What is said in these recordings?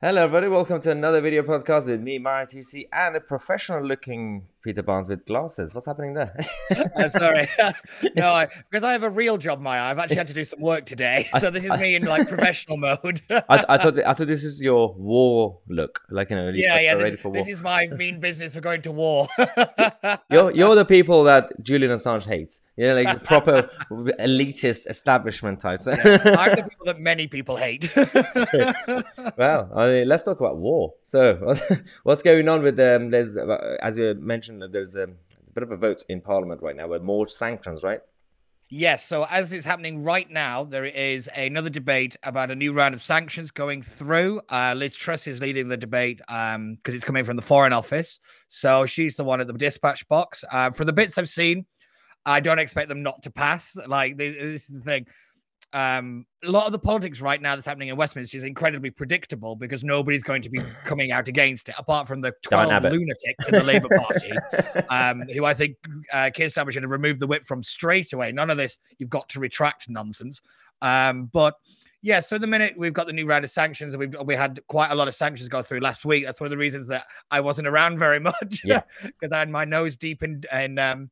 Hello, everybody. Welcome to another video podcast with me, Mahyar Tousi, and a professional looking Peter Barnes with glasses. What's happening there? uh, sorry. no, I, because I have a real job, Mahyar. I've actually had to do some work today. So this is me in like professional mode. I, I, thought I thought this is your war look, like you know, yeah, yeah. This, this, is my mean business for going to war. you're you're the people that Julian Assange hates. You know, like proper elitist establishment types. Yeah, I'm the people that many people hate. well, I mean, let's talk about war. So, what's going on with them? Um, there's, as you mentioned there's a, bit of a vote in Parliament right now with more sanctions, right? Yes. So as it's happening right now, there is another debate about a new round of sanctions going through. Uh, Liz Truss is leading the debate because um, it's coming from the Foreign Office. So she's the one at the dispatch box. Uh, from the bits I've seen, I don't expect them not to pass. Like this is the thing um, a lot of the politics right now that's happening in Westminster is incredibly predictable because nobody's going to be coming out against it, apart from the 12 lunatics in the Labour Party, um, who I think uh, Keir Starmer should have removed the whip from straight away. None of this, you've got to retract nonsense. Um, but yeah, so the minute we've got the new round of sanctions, and we've we had quite a lot of sanctions go through last week. That's one of the reasons that I wasn't around very much. Yeah, because I had my nose deep in in um,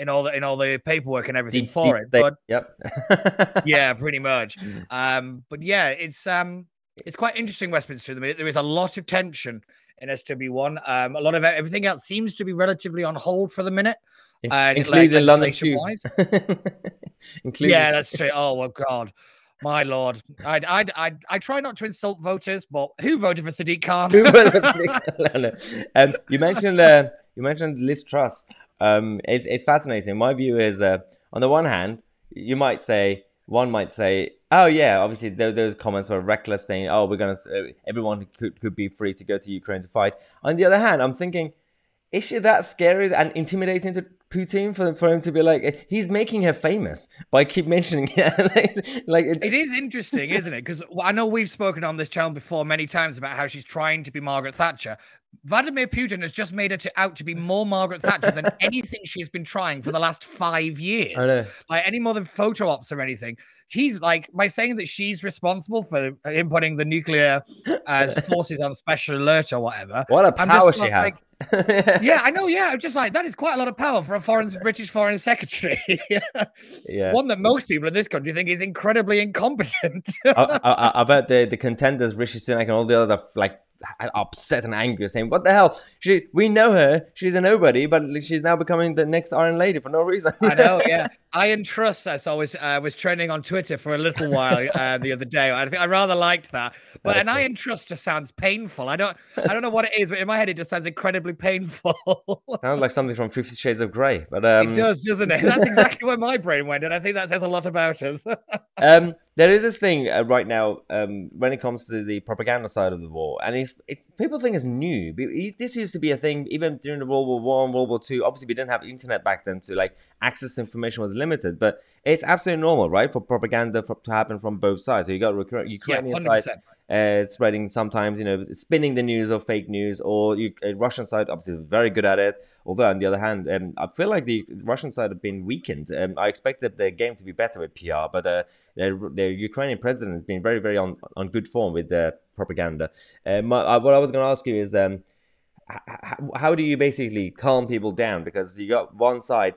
in all the in all the paperwork and everything deep, for deep it. but yep, yeah, pretty much. Um, but yeah, it's um, it's quite interesting Westminster at the minute. There is a lot of tension in SW1. Um, a lot of everything else seems to be relatively on hold for the minute. Uh, including like, London Tube. including... Yeah, that's true. Oh well, God. My lord, I I I I try not to insult voters, but who voted for Sadiq Khan? who voted for Sadiq Khan? um, you mentioned uh, you mentioned Liz Truss um, it's it's fascinating. My view is, uh, on the one hand, you might say one might say, oh yeah, obviously those comments were reckless, saying, oh, we're gonna uh, everyone could could be free to go to Ukraine to fight. On the other hand, I'm thinking, is she that scary and intimidating to Putin for for him to be like he's making her famous by keep mentioning it. like, like it, it is interesting, isn't it? Because I know we've spoken on this channel before many times about how she's trying to be Margaret Thatcher, Vladimir Putin has just made her to, out to be more Margaret Thatcher than anything she's been trying for the last five years. Like any more than photo ops or anything. She's like by saying that she's responsible for inputting the nuclear uh, forces on special alert or whatever. What a power she has. yeah, I know. Yeah, I'm just like that is quite a lot of power for a foreign British foreign secretary. yeah, one that most people in this country think is incredibly incompetent. I, I, I, bet the the contenders, Rishi Sunak and all the others, are like upset and angry, saying, "What the hell? She, we know her. She's a nobody, but she's now becoming the next Iron Lady for no reason." I know. Yeah, Iron Truss. I saw was uh, was trending on Twitter for a little while uh, the other day. I think I rather liked that. But That's an Iron Truss just sounds painful. I don't I don't know what it is, but in my head it just sounds incredibly painful. sounds like something from Fifty Shades of Grey. But um... it does, doesn't it? That's exactly where my brain went, and I think that says a lot about us. um, there is this thing uh, right now um, when it comes to the propaganda side of the war, and it's, it's people think it's new. This used to be a thing even during the World War One, World War Two. Obviously, we didn't have internet back then, so like access to information was limited. But it's absolutely normal, right, for propaganda for, to happen from both sides. So you got Ukrainian yeah, side uh, spreading sometimes, you know, spinning the news or fake news, or you, uh, Russian side obviously very good at it. Although on the other hand, um, I feel like the Russian side have been weakened. Um, I expected the game to be better with PR, but uh, the, the Ukrainian president has been very, very on on good form with the propaganda. Um, uh, what I was going to ask you is, um, how, how do you basically calm people down? Because you got one side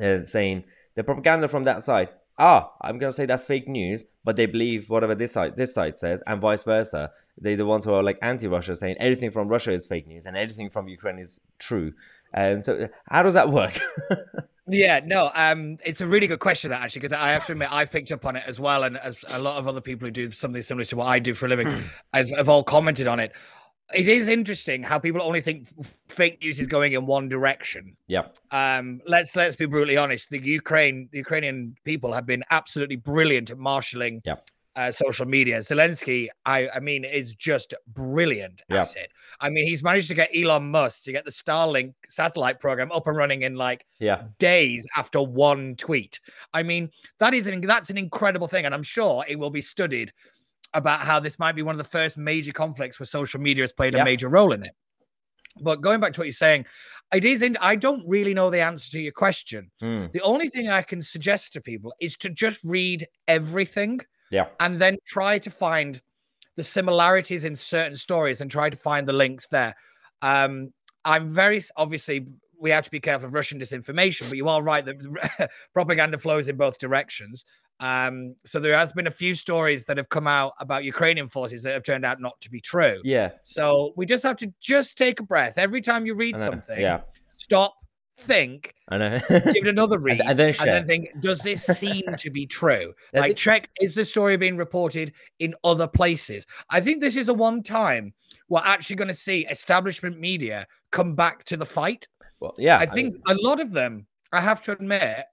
uh, saying the propaganda from that side ah, I'm gonna say that's fake news, but they believe whatever this side this side says, and vice versa. They're the ones who are like anti-Russia, saying everything from Russia is fake news and everything from Ukraine is true. And um, so, how does that work? yeah, no, um, it's a really good question that actually, because I have to admit I picked up on it as well, and as a lot of other people who do something similar to what I do for a living, have, have all commented on it it is interesting how people only think fake news is going in one direction. Yeah. Um. Let's let's be brutally honest. The Ukraine the Ukrainian people have been absolutely brilliant at marshalling. Yeah. Uh, social media. Zelensky, I, I mean, is just brilliant yeah. at it. I mean, he's managed to get Elon Musk to get the Starlink satellite program up and running in like yeah. days after one tweet. I mean, that is an that's an incredible thing, and I'm sure it will be studied about how this might be one of the first major conflicts where social media has played a major role in it. But going back to what you're saying, it is in, I don't really know the answer to your question. Mm. The only thing I can suggest to people is to just read everything. Yeah. And then try to find the similarities in certain stories and try to find the links there. Um, I'm very obviously we have to be careful of Russian disinformation, but you are right that propaganda flows in both directions. Um, so there has been a few stories that have come out about Ukrainian forces that have turned out not to be true. Yeah. So we just have to just take a breath every time you read something. Yeah. Stop, think, I know. give it another read, and, and then and then think, does this seem to be true? Like, check, is the story being reported in other places? I think this is a one time we're actually going to see establishment media come back to the fight. Well, yeah. I think I, a lot of them, I have to admit,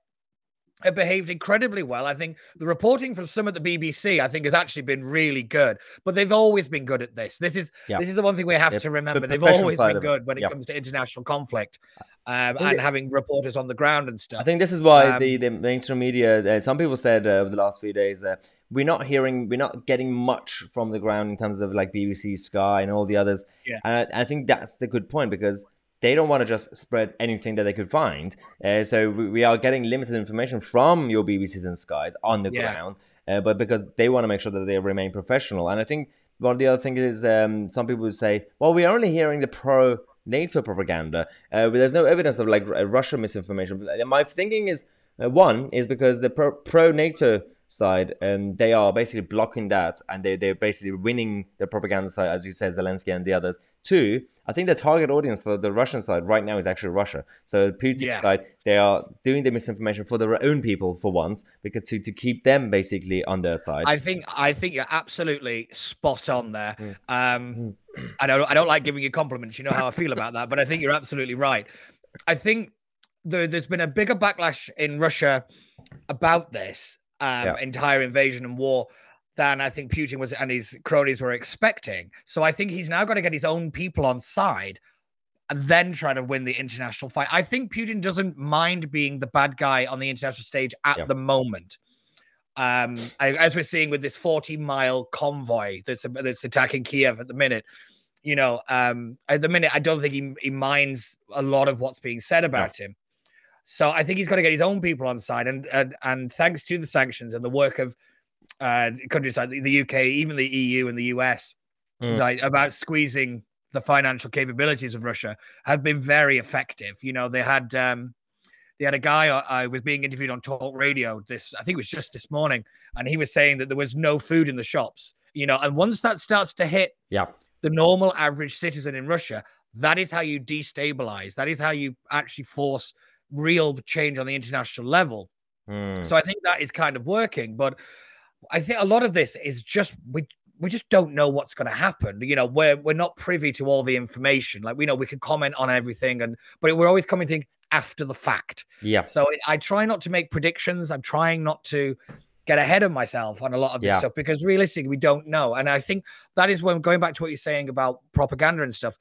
have behaved incredibly well. I think the reporting from some of the BBC, I think, has actually been really good. But they've always been good at this. This is this is the one thing we have to remember. The they've always been good when it yep. comes to international conflict um, and it, having reporters on the ground and stuff. I think this is why um, the, the mainstream media. Uh, some people said uh, over the last few days uh, we're not hearing, we're not getting much from the ground in terms of like BBC, Sky, and all the others. Yeah, and I, I think that's the good point because they don't want to just spread anything that they could find. Uh, so we, we, are getting limited information from your BBCs and Skies on the yeah. ground, uh, but because they want to make sure that they remain professional. And I think one of the other things is um, some people would say, well, we're only hearing the pro NATO propaganda, uh, there's no evidence of like Russian misinformation. My thinking is uh, one is because the pro NATO side, um, they are basically blocking that, and they they're basically winning the propaganda side, as you say, Zelensky and the others. Two, I think the target audience for the Russian side right now is actually Russia. So Putin yeah. side, they are doing the misinformation for their own people for once, because to, to keep them basically on their side. I think I think you're absolutely spot on there. Mm. Um, mm. I don't I don't like giving you compliments. You know how I feel about that, but I think you're absolutely right. I think there, there's been a bigger backlash in Russia about this um, yeah. entire invasion and war than I think Putin was and his cronies were expecting. So I think he's now got to get his own people on side and then try to win the international fight. I think Putin doesn't mind being the bad guy on the international stage at yeah. the moment. Um, as we're seeing with this 40 mile convoy that's that's attacking Kiev at the minute, you know, um, at the minute, I don't think he, he minds a lot of what's being said about him. So I think he's got to get his own people on side, and and, and thanks to the sanctions and the work of uh, countries like the, UK, even the EU and the US, mm. like, about squeezing the financial capabilities of Russia, have been very effective. You know, they had um, they had a guy I, I was being interviewed on talk radio. This I think it was just this morning, and he was saying that there was no food in the shops. You know, and once that starts to hit, yeah, the normal average citizen in Russia, that is how you destabilize. That is how you actually force real change on the international level. Mm. So I think that is kind of working. But I think a lot of this is just we we just don't know what's going to happen. You know, we're we're not privy to all the information. Like we know we can comment on everything, and but we're always commenting after the fact. Yeah. So I try not to make predictions. I'm trying not to get ahead of myself on a lot of this yeah. stuff because realistically we don't know. And I think that is when going back to what you're saying about propaganda and stuff.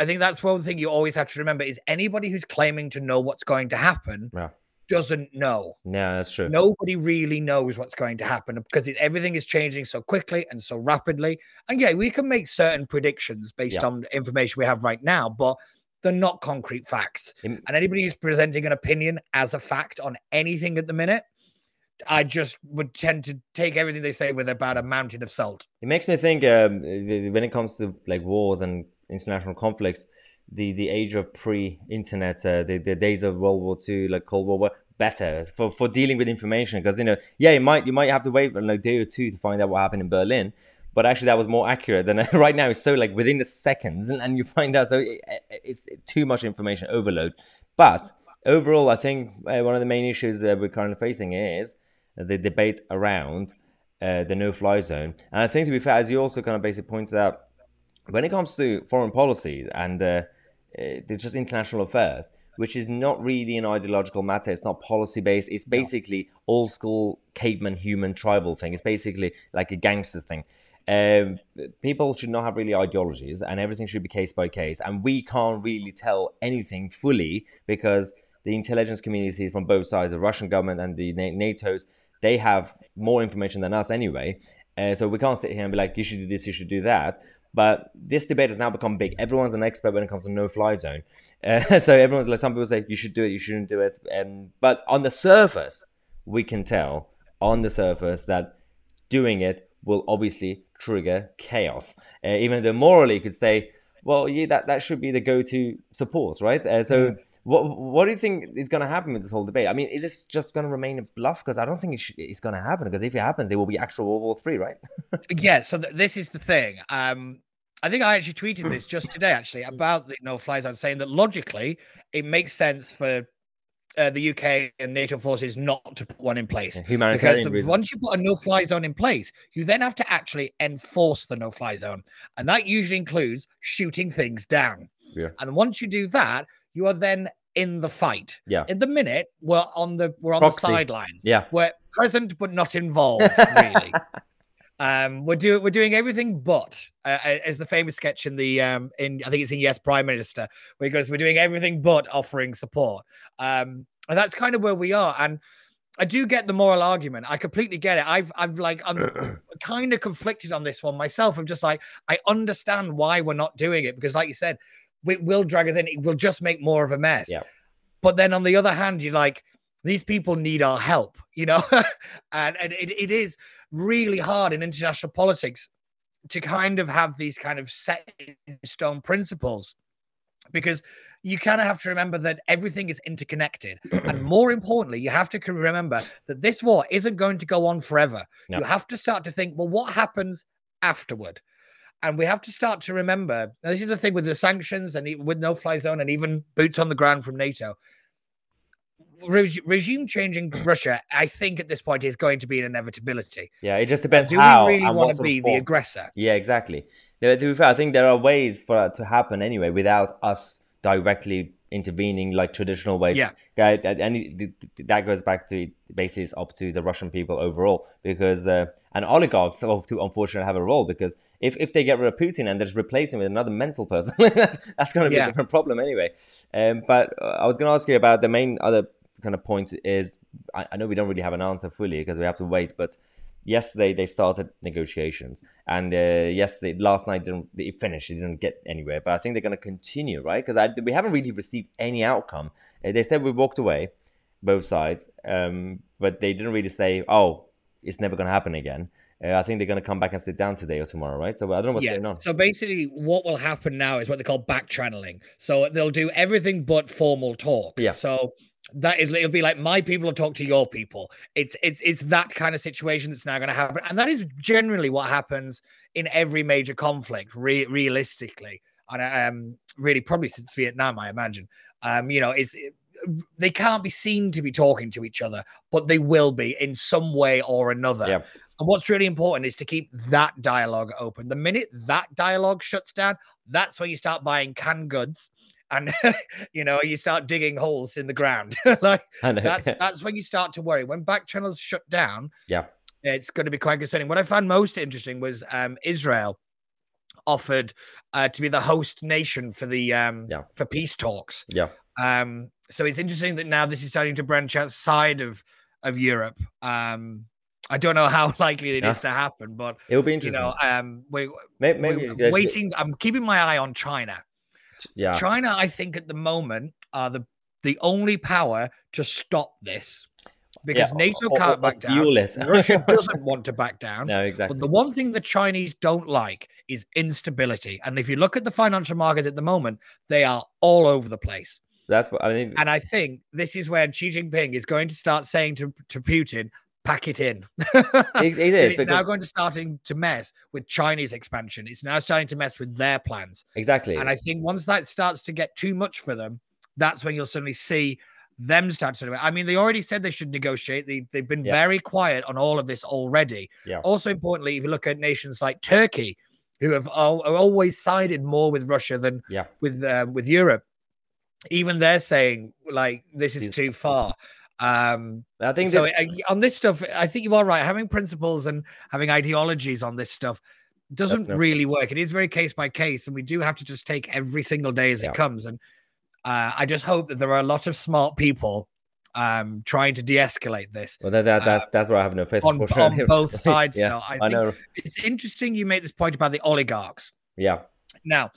I think that's one thing you always have to remember is anybody who's claiming to know what's going to happen yeah. doesn't know. Yeah, that's true. Nobody really knows what's going to happen because it, everything is changing so quickly and so rapidly. And yeah, we can make certain predictions based yeah. on information we have right now, but they're not concrete facts. And anybody who's presenting an opinion as a fact on anything at the minute, I just would tend to take everything they say with about a mountain of salt. It makes me think um, when it comes to like wars and international conflicts, the the age of pre-internet, uh, the the days of World War II, like Cold War, were better for, for dealing with information because you know yeah you might you might have to wait like a day or two to find out what happened in Berlin, but actually that was more accurate than right now. It's so like within the seconds and, and you find out so it, it's too much information overload. But overall, I think uh, one of the main issues that we're currently facing is the debate around uh, the no-fly zone, and I think to be fair, as you also kind of basically pointed out when it comes to foreign policy and uh, uh, just international affairs, which is not really an ideological matter. It's not policy based. It's basically no. old school caveman human tribal thing. It's basically like a gangsters thing. Um, people should not have really ideologies, and everything should be case by case. And we can't really tell anything fully because the intelligence community from both sides, the Russian government and the NATO's, they have more information than us anyway. Uh, so we can't sit here and be like, you should do this, you should do that. But this debate has now become big. Everyone's an expert when it comes to no-fly zone. Uh, so everyone, like some people say, you should do it, you shouldn't do it. Um, but on the surface, we can tell on the surface that doing it will obviously trigger chaos. Uh, even though morally you could say, well, yeah, that, that should be the go-to support, right? Uh, so. Mm. What what do you think is going to happen with this whole debate? I mean, is this just going to remain a bluff? Because I don't think it it's going to happen. Because if it happens, it will be actual World War Three, right? yeah. So th- this is the thing. Um, I think I actually tweeted this just today, actually, about the no-fly zone, saying that logically it makes sense for uh, the UK and NATO forces not to put one in place. Yeah, humanitarian because the, once you put a no-fly zone in place, you then have to actually enforce the no-fly zone, and that usually includes shooting things down. Yeah. And once you do that, you are then in the fight. Yeah. In the minute, we're on the we're on Proxy. the sidelines. Yeah. We're present but not involved, really. Um, we're doing we're doing everything but uh, as the famous sketch in the um in I think it's in Yes Prime Minister where he goes we're doing everything but offering support. Um, and that's kind of where we are. And I do get the moral argument. I completely get it. I've I'm like I'm kind of conflicted on this one myself. I'm just like I understand why we're not doing it because, like you said, it will drag us in. It will just make more of a mess. Yeah. But then on the other hand, you're like these people need our help, you know, and and it, it is really hard in international politics to kind of have these kind of set in stone principles because you kind of have to remember that everything is interconnected and more importantly you have to remember that this war isn't going to go on forever no. you have to start to think well what happens afterward and we have to start to remember this is the thing with the sanctions and with no fly zone and even boots on the ground from nato regime changing Russia, I think at this point is going to be an inevitability. Yeah, it just depends. Do how we really want to be the aggressor? Yeah, exactly. to be fair, I think there are ways for that to happen anyway without us directly intervening like traditional ways. Yeah, and that goes back to basically it's up to the Russian people overall because uh, and oligarchs have to unfortunately have a role because if, if they get rid of Putin and just replace him with another mental person, that's going to be yeah. a different problem anyway. Um, but uh, I was going to ask you about the main other kind of point is I, I know we don't really have an answer fully because we have to wait, but yesterday they started negotiations and uh, yesterday last night didn't it finished it didn't get anywhere but i think they're going to continue right because we haven't really received any outcome uh, they said we walked away both sides um, but they didn't really say oh it's never going to happen again uh, I think they're going to come back and sit down today or tomorrow, right? So I don't know what's yeah. going on. So basically, what will happen now is what they call back channeling. So they'll do everything but formal talks. Yeah. So that is it'll be like my people will talk to your people. It's it's it's that kind of situation that's now going to happen and that is generally what happens in every major conflict re- realistically and um really probably since vietnam i imagine. Um you know it's it, they can't be seen to be talking to each other but they will be in some way or another. Yeah. and what's really important is to keep that dialogue open. The minute that dialogue shuts down that's when you start buying canned goods and you know you start digging holes in the ground. Like that's that's when you start to worry. When back channels shut down yeah. it's going to be quite concerning. What i found most interesting was um, israel offered uh, to be the host nation for the um, yeah. for peace talks. Yeah. Um, so it's interesting that now this is starting to branch outside of of europe. Um, I don't know how likely it yeah. is to happen, but it'll be interesting. You know, um, we, maybe, maybe we're waiting. I'm keeping my eye on China yeah. China, I think, at the moment are the the only power to stop this because yeah, NATO or, can't or, back down. Russia doesn't want to back down. No, exactly. But the one thing the Chinese don't like is instability. And if you look at the financial markets at the moment, they are all over the place. That's what I mean. And I think this is when Xi Jinping is going to start saying to, to Putin, pack it in. it, it is. it's now going to starting to mess with Chinese expansion. It's now starting to mess with their plans. Exactly. And I think once that starts to get too much for them, that's when you'll suddenly see them start to. I mean, they already said they should negotiate. They've, they've been yeah. very quiet on all of this already. Yeah. Also, importantly, if you look at nations like Turkey, who have always sided more with Russia than yeah. with uh, with Europe, even they're saying like this is too far. Um, I think so. That... Uh, on this stuff, I think you are right. Having principles and having ideologies on this stuff doesn't really work. It is very case by case, and we do have to just take every single day as yeah. it comes. And uh, I just hope that there are a lot of smart people um, trying to de-escalate this. Well, that, that, that's uh, that's where I have no faith on, on both sides. yeah, I, I know. It's interesting you make this point about the oligarchs. Yeah. Now,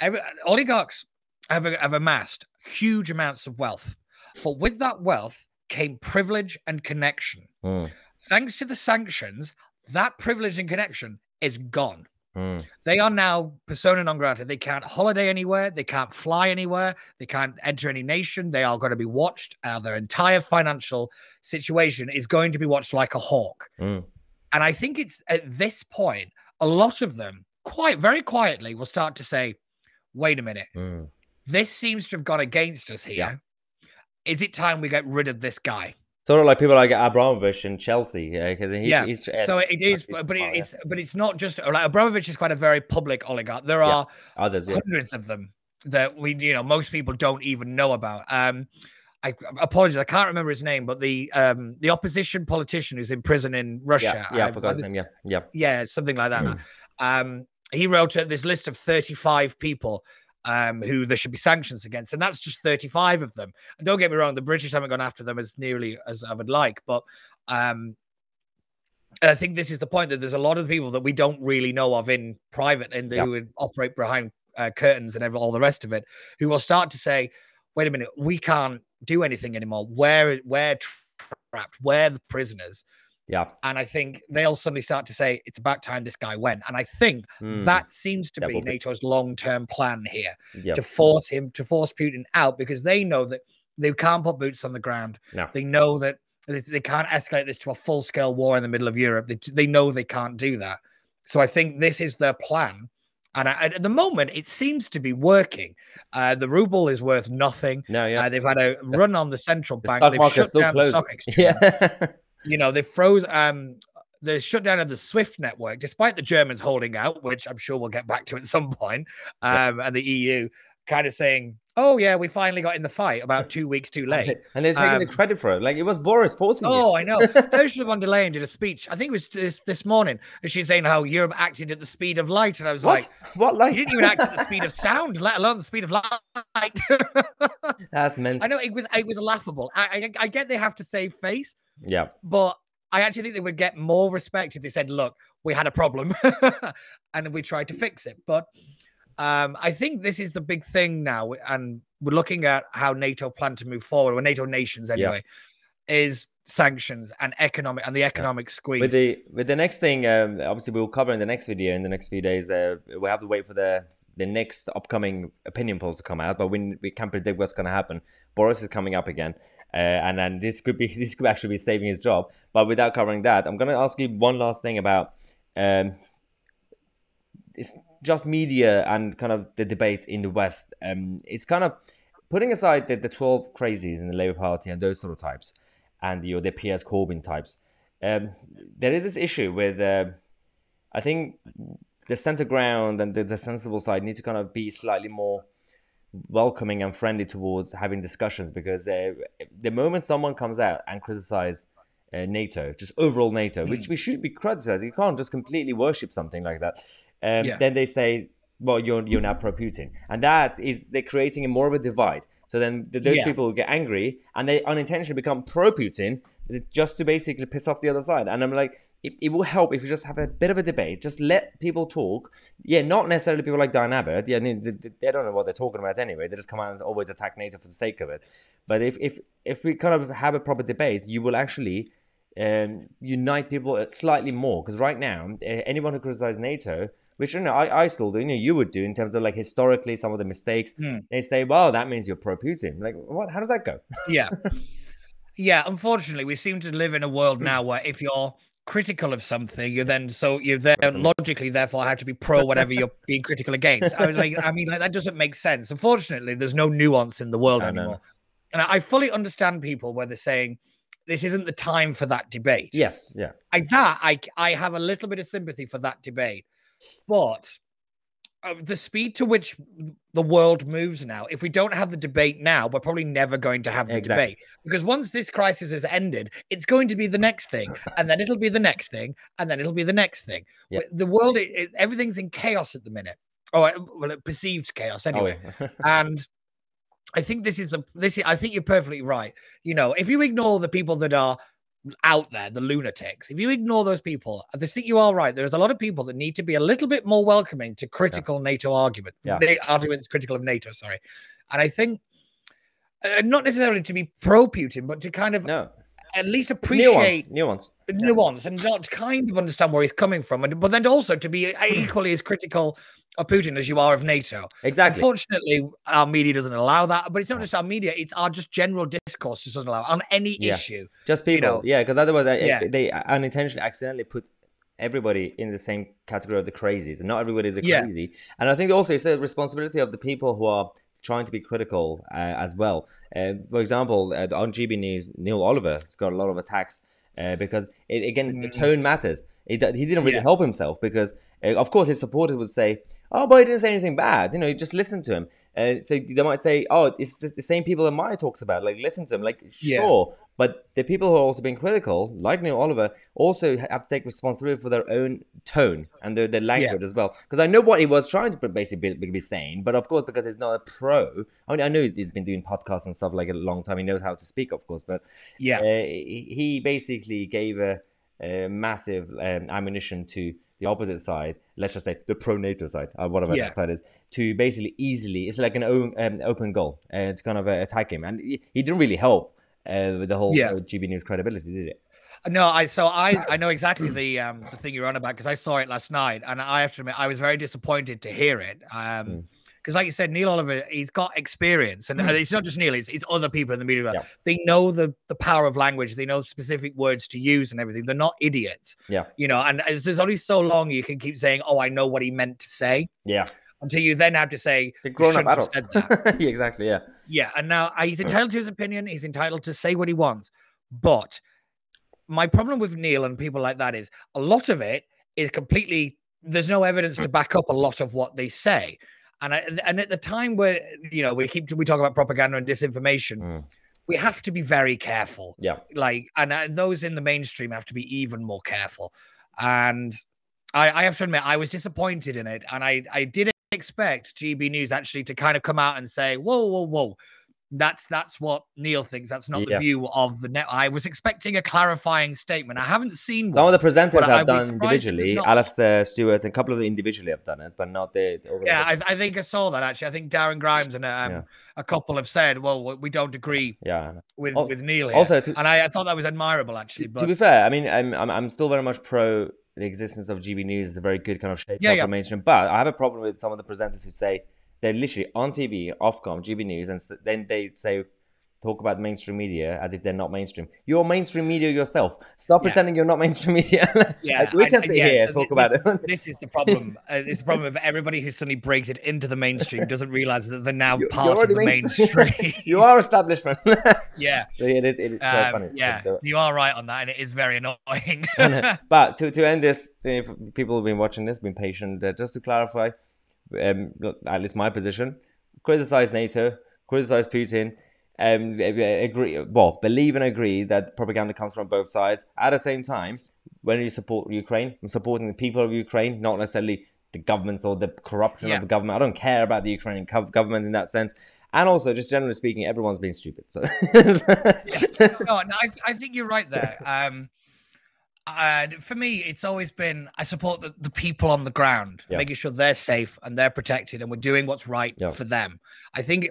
every, oligarchs have have amassed huge amounts of wealth, but with that wealth came privilege and connection. Mm. Thanks to the sanctions, that privilege and connection is gone. Mm. They are now persona non grata. They can't holiday anywhere. They can't fly anywhere. They can't enter any nation. They are going to be watched. Uh, their entire financial situation is going to be watched like a hawk. Mm. And I think it's at this point, a lot of them, quite very quietly, will start to say, wait a minute, Mm. this seems to have gone against us here. Is it time we get rid of this guy? Sort of like people like Abramovich in Chelsea. Yeah, 'cause he, Yeah, he's, So it is, but it, it's but it's not just like Abramovich is quite a very public oligarch. There Yeah. are others. Yeah. hundreds of them that we you know most people don't even know about. Um, I apologize, I can't remember his name, but the um the opposition politician who's in prison in Russia. Yeah, yeah, I I- forgot I his name. Yeah, yeah. yeah, something like that. um, he wrote uh, this list of 35 people um, who there should be sanctions against, and that's just 35 of them. And don't get me wrong, the British haven't gone after them as nearly as I would like, but um, and I think this is the point that there's a lot of people that we don't really know of in private and Yeah. who would operate behind uh, curtains and all the rest of it, who will start to say, "Wait a minute, we can't do anything anymore. We're we're trapped. We're the prisoners." Yeah. And I think they'll suddenly start to say it's about time this guy went. And I think Mm. that seems to That be NATO's long-term plan here yeah. to force him to force Putin out because they know that they can't put boots on the ground. No. They know that they can't escalate this to a full-scale war in the middle of Europe. They, they know they can't do that. So I think this is their plan. And I, at the moment, it seems to be working. Uh, the ruble is worth nothing. No, yeah. Uh, they've had a run on the central the bank. They've shut still down the closed. stock exchange Yeah. You know, they froze um the shutdown of the Swift network, despite the Germans holding out, which I'm sure we'll get back to at some point, um, and the EU kind of saying, "Oh yeah, we finally got in the fight about two weeks too late." and they're taking the Um, credit for it. Like it was Boris forcing Oh. I know. Ursula von der Leyen did a speech. I think it was this this morning, and she's saying how Europe acted at the speed of light, and I was What? like, what light? "You didn't even act at the speed of sound, let alone the speed of light." That's meant. I know it was it was laughable. I, I I get they have to save face, Yeah. but I actually think they would get more respect if they said, "Look, we had a problem, and we tried to fix it." But um, I think this is the big thing now, and we're looking at how NATO plan to move forward, or NATO nations anyway, is sanctions and economic and the economic squeeze. With the with the next thing, um, obviously we'll cover in the next video in the next few days. Uh, we have to wait for the the next upcoming opinion polls to come out, but we we can't predict what's going to happen. Boris is coming up again, uh, and then this could be this could actually be saving his job. But without covering that, I'm going to ask you one last thing about um, it's just media and kind of the debate in the West. Um, it's kind of putting aside the, the 12 crazies in the Labour Party and those sort of types, and the, or the Piers Corbyn types. Um, there is this issue with, uh, I think, the centre ground and the, the sensible side need to kind of be slightly more welcoming and friendly towards having discussions because uh, the moment someone comes out and criticize uh, NATO, just overall NATO, which we should be criticizing, you can't just completely worship something like that. Um, Yeah. Then they say, well, you're you're now pro Putin, and that is they're creating a more of a divide. So then th- those Yeah. people get angry and they unintentionally become pro Putin just to basically piss off the other side. And I'm like, it, it will help if you just have a bit of a debate. Just let people talk. Yeah, not necessarily people like Diane Abbott. Yeah, I mean, they, they- don't know what they're talking about anyway. They just come out and always attack NATO for the sake of it. But if if if we kind of have a proper debate, you will actually um, unite people slightly more. Because right now, uh, anyone who criticizes NATO, which you know I, I still do, you know, you would do in terms of like historically some of the mistakes, Hmm. they say, well, that means you're pro Putin. Like, what? How does that go? yeah. Yeah, unfortunately, we seem to live in a world now where if you're critical of something, you're then so you're then logically therefore have to be pro whatever you're being critical against. I was like, I mean, like that doesn't make sense. Unfortunately, there's no nuance in the world no. anymore, and I I fully understand people where they're saying this isn't the time for that debate. Yes, yeah, I that I I have a little bit of sympathy for that debate, but uh, the speed to which the world moves now, if we don't have the debate now, we're probably never going to have the Exactly. debate because once this crisis has ended, it's going to be the next thing, and then it'll be the next thing, and then it'll be the next thing. Yeah. The world, it, it- everything's in chaos at the minute. Oh, well, it perceived chaos anyway Oh, yeah. and I think this is the this is, I think you're perfectly right. You know, if you ignore the people that are out there, the lunatics, if you ignore those people, I think you are right. There's a lot of people that need to be a little bit more welcoming to critical NATO argument, Yeah. Na- arguments critical of NATO. Sorry, and I think uh, not necessarily to be pro Putin, but to kind of no, at least appreciate nuance, nuance, nuance, and not kind of understand where he's coming from, and but then also to be equally as critical of Putin as you are of NATO. Exactly. Unfortunately, our media doesn't allow that. But it's not just our media; it's our just general discourse just doesn't allow it on any Yeah. issue. Just people, know, yeah, because otherwise they, yeah. they unintentionally accidentally put everybody in the same category of the crazies, and not everybody is a Yeah. crazy. And I think also it's the responsibility of the people who are trying to be critical uh, as well. Uh, for example, uh, on GB News, Neil Oliver has got a lot of attacks uh, because it, again, the Mm. tone matters. It, he didn't really Yeah. help himself because, uh, of course, his supporters would say, "Oh, but he didn't say anything bad." You know, you just listen to him. Uh, so they might say, "Oh, it's just the same people that Mahyar talks about." Like, listen to him. Like, Yeah. sure, but the people who are also being critical, like Neil Oliver, also have to take responsibility for their own tone and their, their language as well. Because I know what he was trying to basically be, be saying, but of course, because he's not a pro, I mean, I know he's been doing podcasts and stuff like a long time. He knows how to speak, of course, but Yeah. uh, he he basically gave a, a massive um, ammunition to the opposite side, let's just say the pro NATO side, uh, whatever Yeah. that side is, to basically easily, it's like an own, um, open goal uh, to kind of uh, attack him. And he, he didn't really help uh, with the whole Yeah. uh, GB News credibility, did it? No, I so I I know exactly the um the thing you're on about because I saw it last night, and I have to admit I was very disappointed to hear it. Um, Mm. Because like you said, Neil Oliver, he's got experience, and, and mm. it's not just Neil; it's, it's other people in the media. Yeah. They know the the power of language. They know specific words to use and everything. They're not idiots, Yeah. you know. And as there's only so long you can keep saying, "Oh, I know what he meant to say," Yeah. until you then have to say, The grown up shouldn't adults. said that. yeah, exactly, yeah. Yeah, and now uh, he's mm. entitled to his opinion. He's entitled to say what he wants. But my problem with Neil and people like that is a lot of it is completely. There's no evidence to mm. back up a lot of what they say, and I, and at the time where you know we keep we talk about propaganda and disinformation, Mm. we have to be very careful. Yeah. Like, and uh, those in the mainstream have to be even more careful. And I, I have to admit, I was disappointed in it, and I I didn't expect GB News actually to kind of come out and say, "Whoa, whoa, whoa." That's that's what Neil thinks. That's not Yeah. the view of the net. I was expecting a clarifying statement. I haven't seen Some one. of the presenters have done surprised if there's individually. not. Alistair Stewart and a couple of them individually have done it, but not the, the Yeah. I, I think I saw that actually. I think Darren Grimes and um, Yeah. a couple have said, "Well, we- don't agree yeah. with Al- with Neil here." Also, to, and I, I thought that was admirable actually. But... to be fair, I mean, I'm, I'm I'm still very much pro the existence of GB News. It's a very good kind of shape Yeah, yeah. mainstream. But I have a problem with some of the presenters who say they're literally on TV, Ofcom, GB News, and then they say talk about mainstream media as if they're not mainstream. You're mainstream media yourself. Stop Yeah. pretending you're not mainstream media. Yeah, Like, we can sit yeah, here so talk thi- about it. this is the problem. Uh, it's the problem of everybody who suddenly breaks it into the mainstream doesn't realize that they're now You're- part you're of the mainstream. mainstream. you are establishment. Yeah. So it is. It is quite Um, funny. yeah, you are right on that, and it is very annoying. but to, to end this, if people have been watching this, been patient, uh, just to clarify, um, at least my position, criticize NATO, criticize Putin, um, agree, well, believe and agree that propaganda comes from both sides. At the same time, when you support Ukraine, I'm supporting the people of Ukraine, not necessarily the governments or the corruption Yeah. of the government. I don't care about the Ukrainian gov- government in that sense. And also, just generally speaking, everyone's being stupid. So, no, no I, I think you're right there. Um, uh, for me, it's always been I support the, the people on the ground, Yeah. making sure they're safe and they're protected, and we're doing what's right Yeah. for them. I think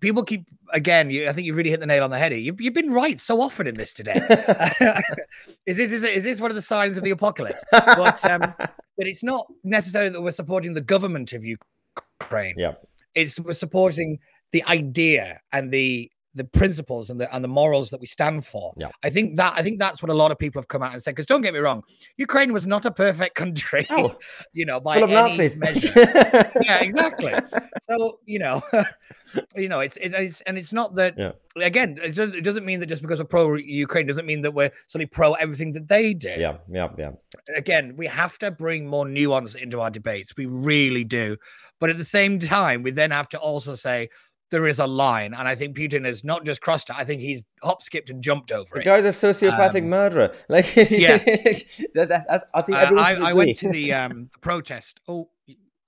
people keep again. You, I think you really hit the nail on the head. You've, you've been right so often in this today. is this is this one of the signs of the apocalypse? But um, but it's not necessarily that we're supporting the government of Ukraine. Yeah. It's we're supporting the idea and the the principles and the and the morals that we stand for. Yeah. I think that I think that's what a lot of people have come out and said. Because don't get me wrong, Ukraine was not a perfect country, No. you know, by any Nazis. measure. yeah, exactly. So you know, you know, it's it is, and it's not that. Yeah. Again, it doesn't, it doesn't mean that just because we're pro Ukraine doesn't mean that we're suddenly pro everything that they do yeah, yeah, yeah. again, we have to bring more nuance into our debates. We really do. But at the same time, we then have to also say there is a line. And I think Putin has not just crossed it, I think he's hop, skipped, and jumped over it. The it. guy's a sociopathic Um, murderer. Like, yeah. that, that- that's, I think Uh, I, I went to the um, protest. Oh,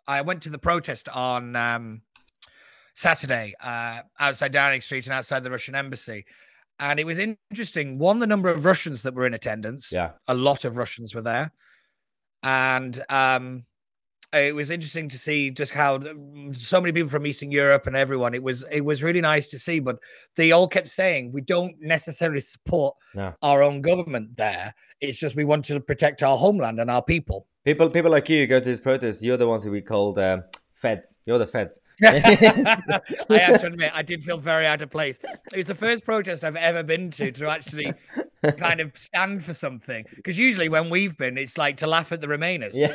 I went to the protest on um, Saturday uh, outside Downing Street and outside the Russian embassy. And it was interesting. One, the number of Russians that were in attendance. yeah, a lot of Russians were there, and um, it was interesting to see just how so many people from Eastern Europe and everyone. It was it was really nice to see, but they all kept saying we don't necessarily support No. our own government there. It's just we want to protect our homeland and our people. People, people like you go to this protest. You're the ones who we called um, feds. You're the feds. I have to admit, I did feel very out of place. It was the first protest I've ever been to to actually kind of stand for something. Because usually when we've been, it's like to laugh at the Remainers. Yeah.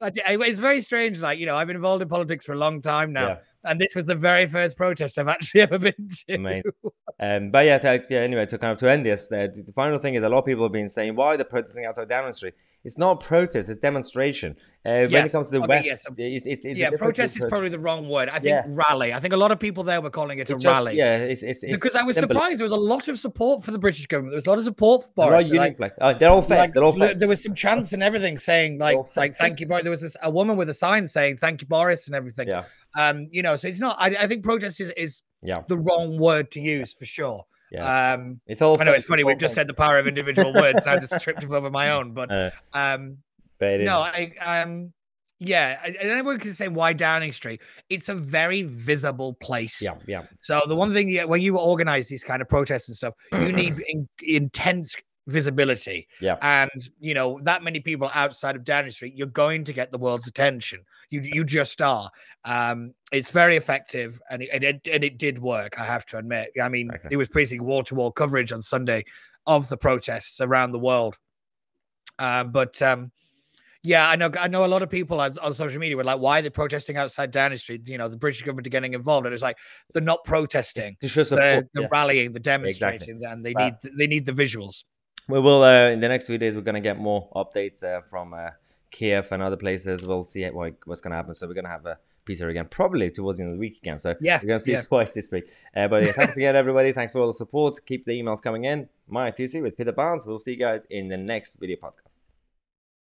But, uh, it's very strange. Like, you know, I've been involved in politics for a long time now. Yeah. And this was the very first protest I've actually ever been to. Amazing. Um, but yeah, to, yeah, anyway, to kind of to end this, uh, the final thing is a lot of people have been saying why they're protesting outside Downing Street. It's not protest; it's demonstration. Uh, when it comes to the Okay, West, yes. it's, it's, it's yeah, protest is pro- probably the wrong word. I think Yeah. rally. I think a lot of people there were calling it a just- rally. Yeah, it's, it's, it's because I was symbol- surprised there was a lot of support for the British government. There was a lot of support for They're all Boris. like-. Oh, they're all feds. like, they're all there- There was some chants and everything saying like like thank you Boris. There was this a woman with a sign saying thank you Boris and everything. Yeah, Um, you know, so it's not. I, I think protest is, is yeah, the wrong word to use for sure. yeah. Um, it's all. I know it's funny. We've just said the power of individual words. and I just tripped up over my own. But Uh, um, but no, I um, yeah, and everyone can say why Downing Street. It's a very visible place. yeah, yeah, So the one thing yeah, when you organize these kind of protests and stuff, you need in, intense visibility. Yeah. And you know that many people outside of Downing Street, you're going to get the world's attention. You you just are. Um, it's very effective, and it, and it and it did work. I have to admit. I mean, Okay. it was basically wall to wall coverage on Sunday of the protests around the world. Uh, but um, yeah, I know. I know a lot of people on, on social media were like, "Why are they protesting outside Downing Street?" You know, the British government are getting involved, and it's like they're not protesting; to show they're, support. they're yeah. rallying, they're demonstrating, and they Right. need they need the visuals. We will uh, in the next few days. We're gonna get more updates uh, from uh, Kiev and other places. We'll see what, what's gonna happen. So we're gonna have a Peter again, probably towards the end of the week again. So Yeah, we're gonna see yeah. it twice this week. Uh, but yeah, thanks again, everybody. Thanks for all the support. Keep the emails coming in. Mahyar Tousi with Peter Barnes. We'll see you guys in the next video podcast.